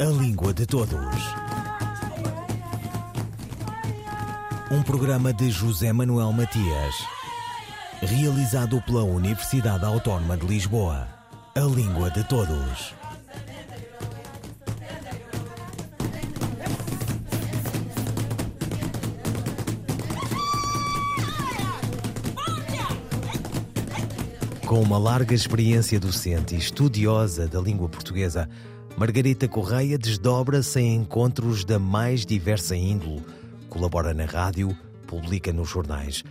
A Língua de Todos. Um programa de José Manuel Matias, realizado pela Universidade Autónoma de Lisboa. A Língua de Todos. Com uma larga experiência docente e estudiosa da língua portuguesa, Margarita Correia desdobra-se em encontros da mais diversa índole. Colabora na rádio, publica nos jornais.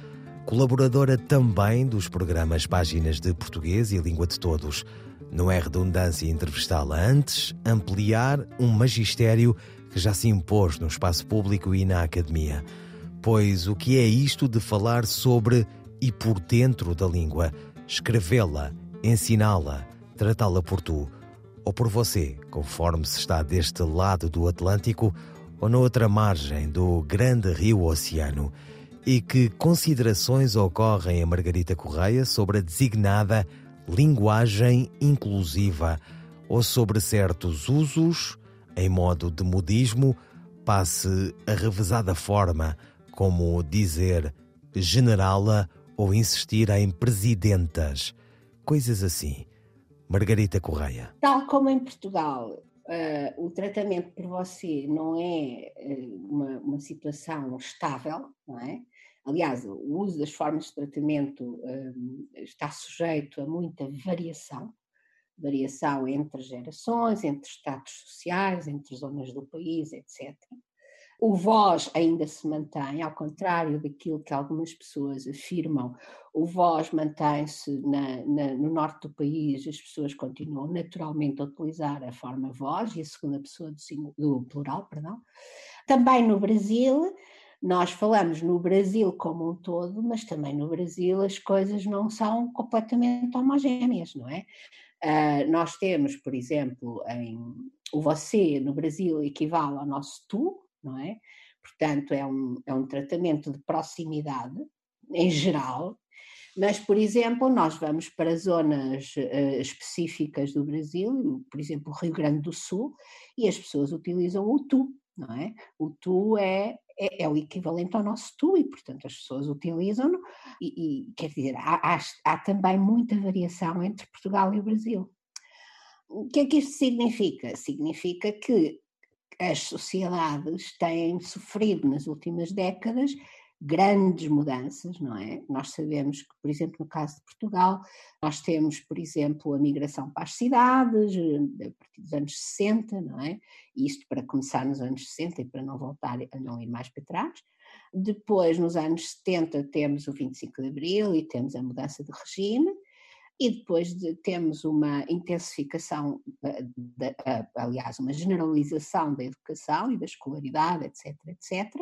Colaboradora também dos programas Páginas de Português e Língua de Todos. Não é redundância entrevistá-la antes, ampliar um magistério que já se impôs no espaço público e na academia. Pois o que é isto de falar sobre e por dentro da língua? escrevê-la, ensiná-la, tratá-la por tu ou por você, conforme se está deste lado do Atlântico ou na outra margem do grande rio Oceano. E que considerações ocorrem a Margarita Correia sobre a designada linguagem inclusiva ou sobre certos usos, em modo de modismo, passe a revezada forma, como dizer generala ou insistir em presidentas, coisas assim. Margarita Correia. Tal como em Portugal, uh, o tratamento por você não é uh, uma, uma, situação estável, não é? Aliás, o uso das formas de tratamento uh, está sujeito a muita variação, variação entre gerações, entre estados sociais, entre zonas do país, etc. O voz ainda se mantém, ao contrário daquilo que algumas pessoas afirmam, o voz mantém-se no norte do país, as pessoas continuam naturalmente a utilizar a forma voz e a segunda pessoa do, do plural, perdão. Também no Brasil, nós falamos no Brasil como um todo, mas também no Brasil as coisas não são completamente homogéneas, não é? Uh, nós temos, por exemplo, em, o você no Brasil equivale ao nosso tu, não é? Portanto, é um, é um tratamento de proximidade, em geral, mas, por exemplo, nós vamos para zonas uh, específicas do Brasil, por exemplo, o Rio Grande do Sul, e as pessoas utilizam o tu, não é? O tu é, é, é o equivalente ao nosso tu, e, portanto, as pessoas utilizam-no, e, e, quer dizer, há, há, há também muita variação entre Portugal e o Brasil. O que é que isto significa? Significa que as sociedades têm sofrido nas últimas décadas grandes mudanças, não é? Nós sabemos que, por exemplo, no caso de Portugal, nós temos, por exemplo, a migração para as cidades, a partir dos anos 60, não é? Isto para começar nos anos 60 e para não voltar a não ir mais para trás. Depois, nos anos 70, temos o 25 de Abril e temos a mudança de regime, e depois de, temos uma intensificação, de, aliás, uma generalização da educação e da escolaridade, etc, etc.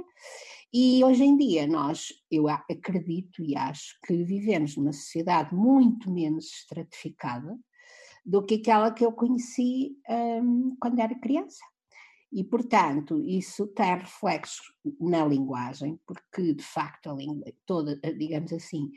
E hoje em dia nós, eu acredito e acho que vivemos numa sociedade muito menos estratificada do que aquela que eu conheci um, quando era criança. E, portanto, isso tem reflexos na linguagem, porque, de facto, a língua toda, digamos assim,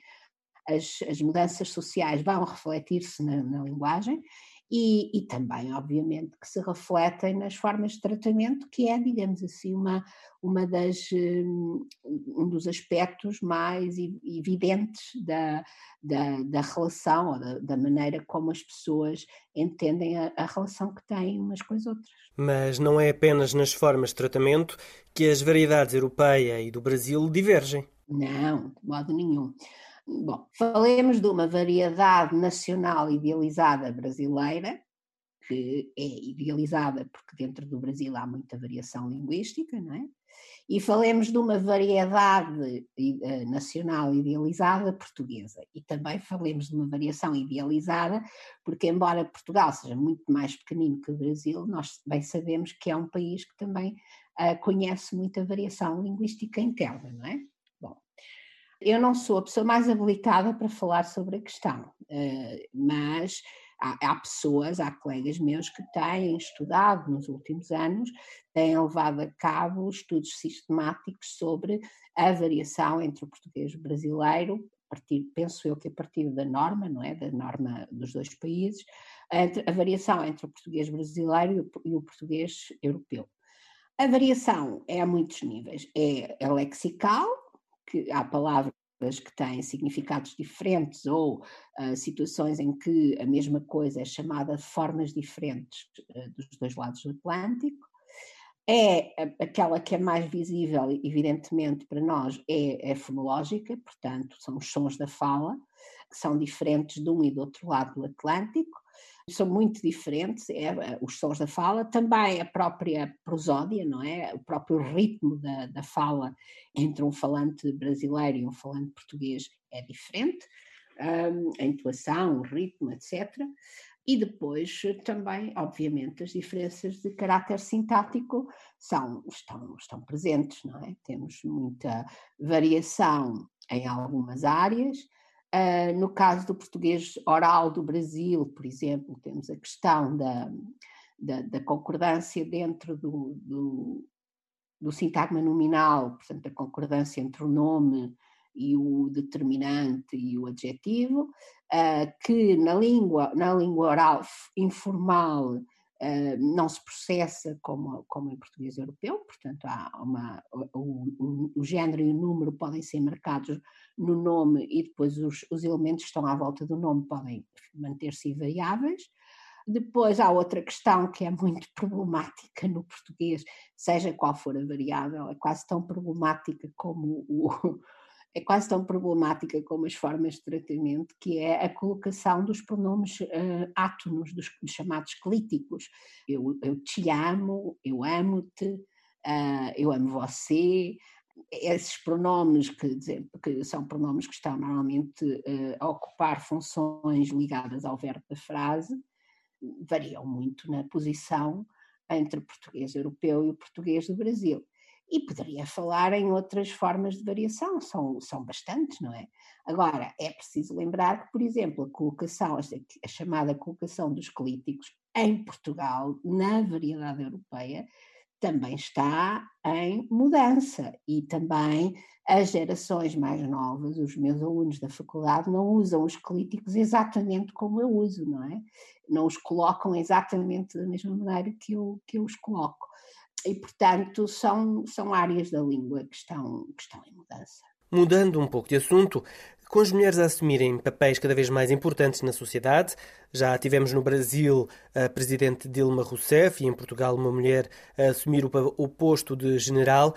as, as mudanças sociais vão refletir-se na, na, linguagem e, e, também, obviamente, que se refletem nas formas de tratamento, que é, digamos assim, uma, uma das, hum, um dos aspectos mais evidentes da, da, da relação ou da, da, maneira como as pessoas entendem a, a relação que têm umas com as outras. Mas não é apenas nas formas de tratamento que as variedades europeia e do Brasil divergem. Não, de modo nenhum. Bom, falemos de uma variedade nacional idealizada brasileira, que é idealizada porque dentro do Brasil há muita variação linguística, não é? E falemos de uma variedade eh, nacional idealizada portuguesa. E também falemos de uma variação idealizada, porque, embora Portugal seja muito mais pequenino que o Brasil, nós bem sabemos que é um país que também uh, conhece muita variação linguística interna, não é? Eu não sou a pessoa mais habilitada para falar sobre a questão, eh, mas há, pessoas, há colegas meus que têm estudado nos últimos anos, têm levado a cabo estudos sistemáticos sobre a variação entre o português brasileiro, partir, penso eu que a partir da norma, não é? Da norma dos dois países, a variação entre o português brasileiro e o português europeu. A variação é a muitos níveis. É, é lexical, que há palavras que têm significados diferentes ou uh, situações em que a mesma coisa é chamada de formas diferentes uh, dos dois lados do Atlântico. É aquela que é mais visível, evidentemente, para nós, é, é fonológica, portanto, são os sons da fala, que são diferentes de um e do outro lado do Atlântico são muito diferentes, é, é, os sons da fala, também a própria prosódia, não é? O próprio ritmo da, da fala entre um falante brasileiro e um falante português é diferente, um, a intuação, o ritmo, etc. E depois também, obviamente, as diferenças de caráter sintático são, estão, estão presentes, não é? Temos muita variação em algumas áreas, Uh, no caso do português oral do Brasil, por exemplo, temos a questão da, da, da concordância dentro do, do, do, sintagma nominal, portanto, a concordância entre o nome e o determinante e o adjetivo, uh, que na língua, na língua oral informal Uh, não se processa como, como em português europeu, portanto, há uma, o, o, o, género e o número podem ser marcados no nome e depois os, os elementos que estão à volta do nome podem manter-se invariáveis. Depois há outra questão que é muito problemática no português, seja qual for a variável, é quase tão problemática como o, é quase tão problemática como as formas de tratamento, que é a colocação dos pronomes uh, dos, dos, chamados clíticos. Eu, eu, te amo, eu amo-te, uh, eu amo você. Esses pronomes que, que são pronomes que estão normalmente uh, a ocupar funções ligadas ao verbo da frase, variam muito na posição entre o português europeu e o português do Brasil. E poderia falar em outras formas de variação, são, são bastantes, não é? Agora, é preciso lembrar que, por exemplo, a colocação, a chamada colocação dos clíticos em Portugal, na variedade europeia, também está em mudança e também as gerações mais novas, os meus alunos da faculdade, não usam os clíticos exatamente como eu uso, não é? Não os colocam exatamente da mesma maneira que eu, que eu os coloco e, portanto, são, são áreas da língua que estão, que estão em mudança. Mudando um pouco de assunto, com as mulheres a assumirem papéis cada vez mais importantes na sociedade, já tivemos no Brasil a presidente Dilma Rousseff e em Portugal uma mulher a assumir o, posto de general.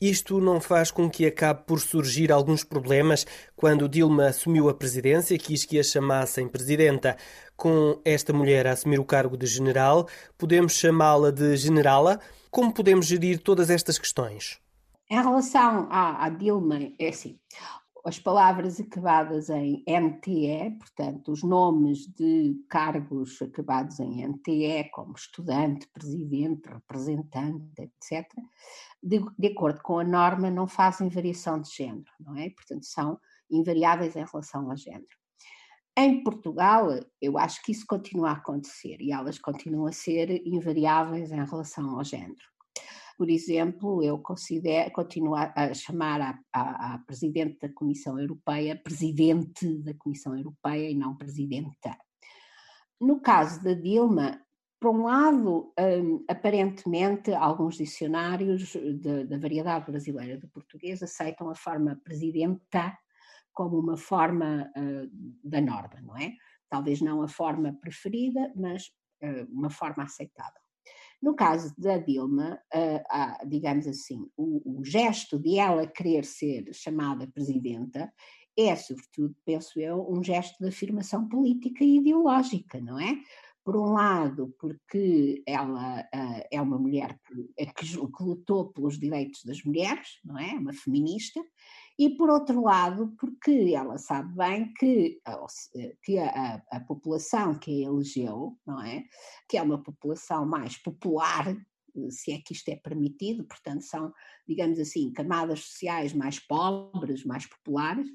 Isto não faz com que acabe por surgir alguns problemas quando Dilma assumiu a presidência, quis que a chamassem presidenta. Com esta mulher a assumir o cargo de general, podemos chamá-la de generala? Como podemos gerir todas estas questões? Em relação à, Dilma, é assim, as palavras acabadas em NTE, portanto, os nomes de cargos acabados em NTE, como estudante, presidente, representante, etc., de, de, acordo com a norma, não fazem variação de género, não é? Portanto, são invariáveis em relação ao género. Em Portugal, eu acho que isso continua a acontecer e elas continuam a ser invariáveis em relação ao género. Por exemplo, eu considero, continuo a chamar a, a, a, Presidente da Comissão Europeia Presidente da Comissão Europeia e não Presidenta. No caso da Dilma, por um lado, um, aparentemente, alguns dicionários da variedade brasileira do português aceitam a forma Presidenta como uma forma uh, da norma, não é? Talvez não a forma preferida, mas uh, uma forma aceitável. No caso da Dilma, uh, digamos assim, o, o, gesto de ela querer ser chamada presidenta é, sobretudo, penso eu, um gesto de afirmação política e ideológica, não é? Por um lado, porque ela uh, é uma mulher que, que lutou pelos direitos das mulheres, não é? Uma feminista, e por outro lado, porque ela sabe bem que, que a, a, população que a elegeu, não é? Que é uma população mais popular, se é que isto é permitido, portanto, são, digamos assim, camadas sociais mais pobres, mais populares,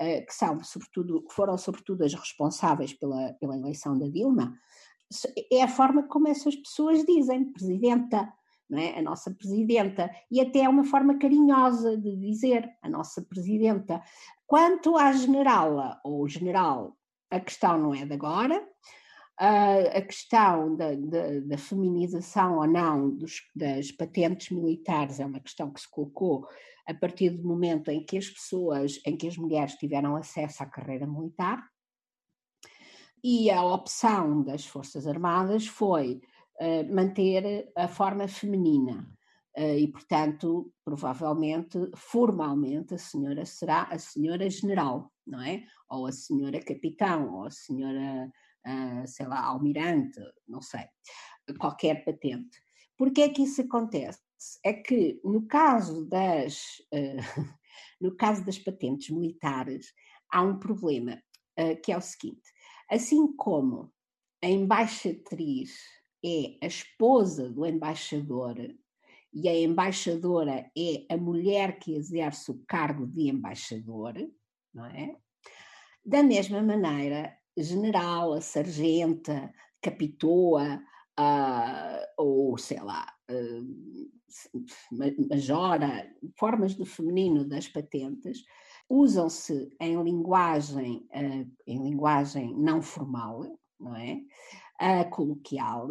eh, que são sobretudo, foram sobretudo as responsáveis pela, pela eleição da Dilma, é a forma como essas pessoas dizem, Presidenta, é? a nossa presidenta, e até é uma forma carinhosa de dizer a nossa presidenta. Quanto à generala ou general, a questão não é de agora. a questão da, da, da, feminização ou não dos, das patentes militares é uma questão que se colocou a partir do momento em que as pessoas, em que as mulheres tiveram acesso à carreira militar, e a opção das Forças Armadas foi manter a forma feminina. Uh, e, portanto, provavelmente, formalmente, a senhora será a senhora general, não é? Ou a senhora capitão, ou a senhora uh, sei lá, almirante, não sei, qualquer patente. Por que é que isso acontece? É que no caso das, uh, no caso das patentes militares há um problema, uh, que é o seguinte, assim como a embaixatriz é a esposa do embaixador e a embaixadora é a mulher que exerce o cargo de embaixador, não é? Da mesma maneira, general, a sargenta, capitoa, uh, ou sei lá, uh, majora, formas do feminino das patentes, usam-se em linguagem, uh, em linguagem não formal, não é? Uh, coloquial,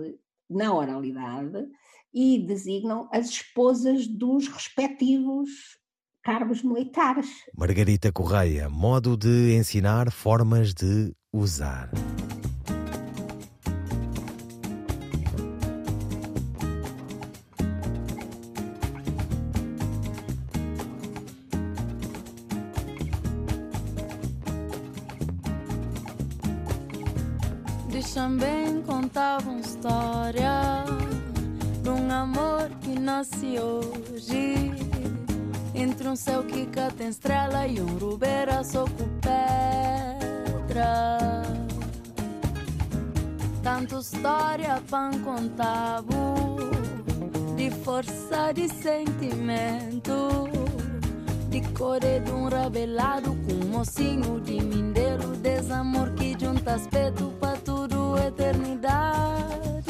na oralidade, e designam as esposas dos respectivos cargos militares. Margarita Correia, modo de ensinar formas de usar. Uma história de um amor que nasce hoje. Entre um céu que cá tem estrela e um rubeira só com pedra. Tanto história para contar de força de sentimento. De cor de um rabelado com um mocinho de mindeiro. Desamor que junta aspecto para eternidade.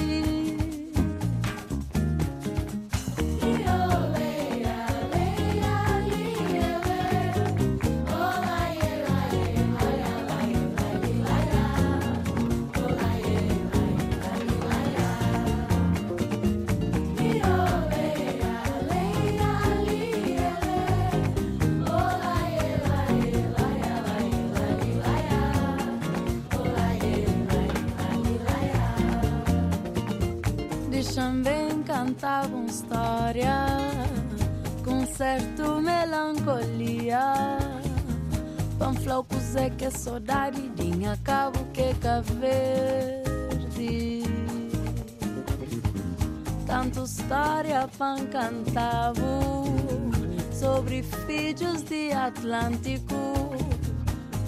É que saudade, dinha cabo que é verde. Tanto história pan cantava sobre filhos de Atlântico.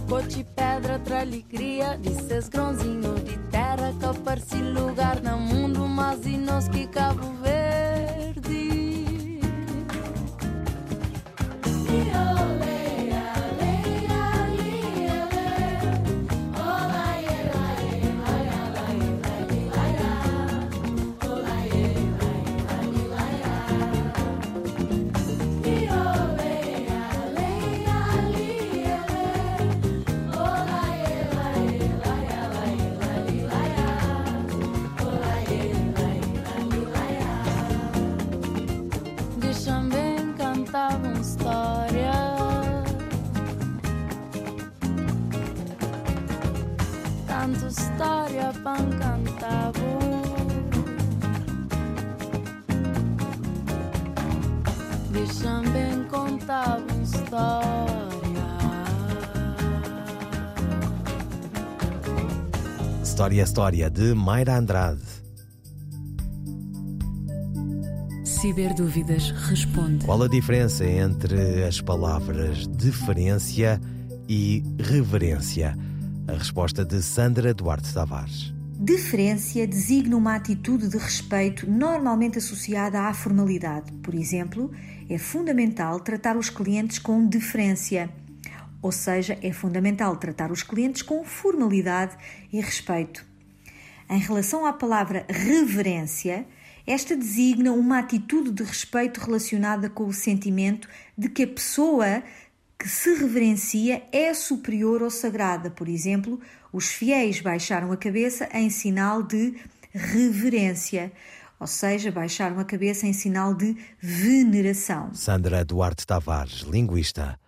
Cote pedra tra alegria, desses grãozinhos de terra que aparece lugar no mundo, mas e nós que Cabo História História de Mayra Andrade. Ciberdúvidas responde. Qual a diferença entre as palavras deferência e reverência? A resposta de Sandra Duarte Tavares. Deferência designa uma atitude de respeito normalmente associada à formalidade. Por exemplo, é fundamental tratar os clientes com deferência. Ou seja, é fundamental tratar os clientes com formalidade e respeito. Em relação à palavra reverência, esta designa uma atitude de respeito relacionada com o sentimento de que a pessoa que se reverencia é superior ou sagrada. Por exemplo, Os fiéis baixaram a cabeça em sinal de reverência, ou seja, baixaram a cabeça em sinal de veneração. Sandra Duarte Tavares, linguista.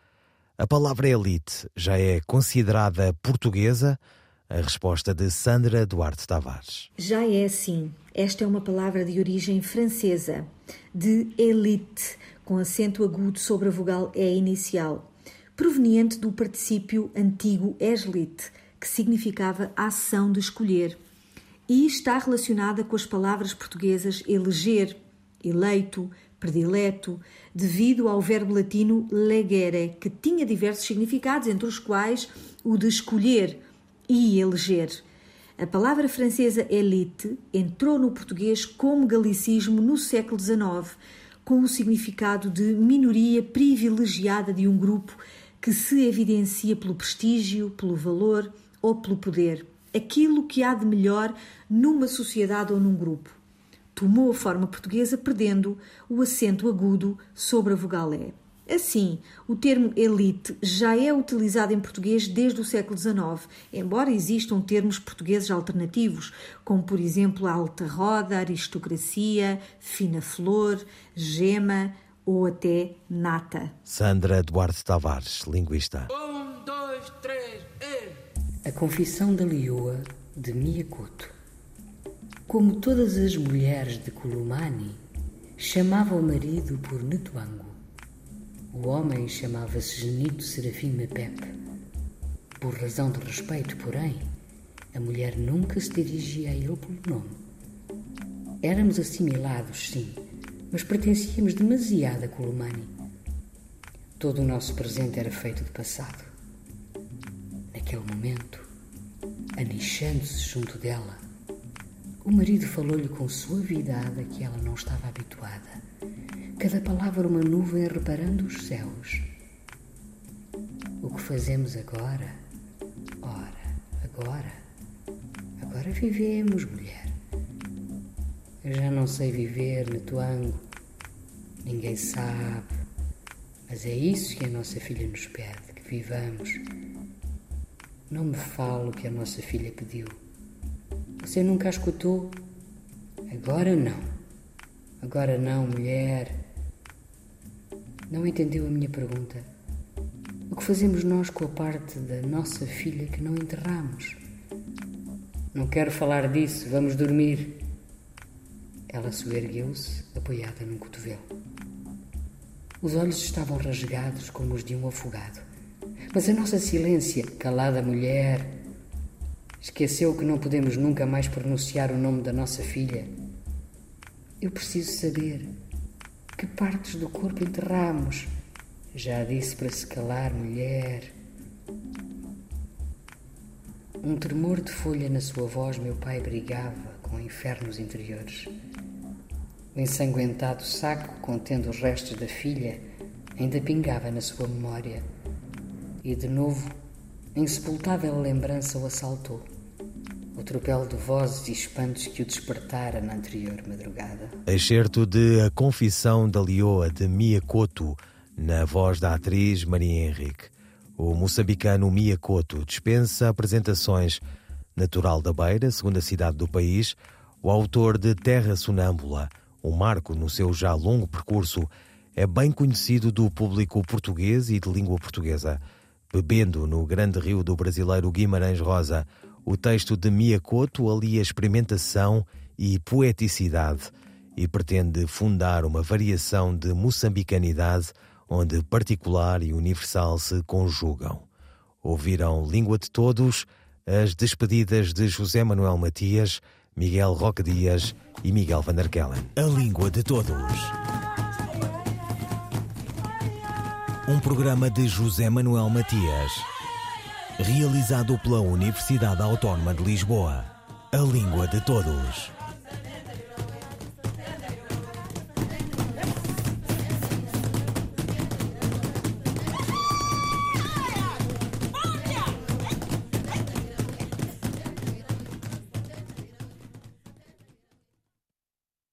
A palavra elite já é considerada portuguesa? A resposta de Sandra Duarte Tavares. Já é sim. Esta é uma palavra de origem francesa, de elite, com acento agudo sobre a vogal E inicial, proveniente do particípio antigo eslit, que significava ação de escolher, e está relacionada com as palavras portuguesas eleger, eleito, predileto, devido ao verbo latino legere, que tinha diversos significados, entre os quais o de escolher e eleger. A palavra francesa elite entrou no português como galicismo no século XIX, com o significado de minoria privilegiada de um grupo que se evidencia pelo prestígio, pelo valor ou pelo poder. Aquilo que há de melhor numa sociedade ou num grupo. Tomou a forma portuguesa perdendo o acento agudo sobre a vogal E. Assim, o termo elite já é utilizado em português desde o século XIX, embora existam termos portugueses alternativos, como por exemplo a alta roda, aristocracia, fina flor, gema ou até nata. Sandra Duarte Tavares, linguista. Um, dois, três, e... A Confissão da Lioa, de Miyakoto. Como todas as mulheres de Kulumani, chamava o marido por Netuango o homem chamava-se Genito Serafim Mepep. Por razão de respeito, porém, a mulher nunca se dirigia a ele pelo nome. Éramos assimilados, sim, mas pertencíamos demasiado a Colomani. Todo o nosso presente era feito de passado. Naquele momento, anichando-se junto dela, o marido falou-lhe com suavidade a que ela não estava habituada cada palavra uma nuvem reparando os céus. O que fazemos agora? Ora, agora, agora vivemos, mulher. Eu já não sei viver, Netuango. Ninguém sabe. Mas é isso que a nossa filha nos pede, que vivamos. Não me fale o que a nossa filha pediu. Você nunca a escutou? Agora não. Agora não, mulher. Não entendeu a minha pergunta. O que fazemos nós com a parte da nossa filha que não enterramos? Não quero falar disso, vamos dormir. Ela soergueu-se, apoiada num cotovelo. Os olhos estavam rasgados como os de um afogado. Mas a nossa silência, calada mulher, esqueceu que não podemos nunca mais pronunciar o nome da nossa filha. Eu preciso saber. Que partes do corpo enterramos? Já disse para se calar, mulher. Um tremor de folha na sua voz, meu pai brigava com infernos interiores. O ensanguentado saco contendo os restos da filha ainda pingava na sua memória. E de novo, a insepultável lembrança o assaltou o tropel de vozes e espantos que o despertara na anterior madrugada. Excerto de A Confissão da Lioa de Mia Couto, na voz da atriz Maria Henrique. O moçambicano Mia Couto dispensa apresentações. Natural da Beira, segunda cidade do país, o autor de Terra Sonâmbula, um marco no seu já longo percurso, é bem conhecido do público português e de língua portuguesa. Bebendo no grande rio do brasileiro Guimarães Rosa, o texto de Miyakoto alia experimentação e poeticidade e pretende fundar uma variação de moçambicanidade onde particular e universal se conjugam. Ouviram Língua de Todos, as despedidas de José Manuel Matias, Miguel Roque Dias e Miguel Van der Kellen. A Língua de Todos. Um programa de José Manuel Matias realizado pela Universidade Autónoma de Lisboa. A língua de todos.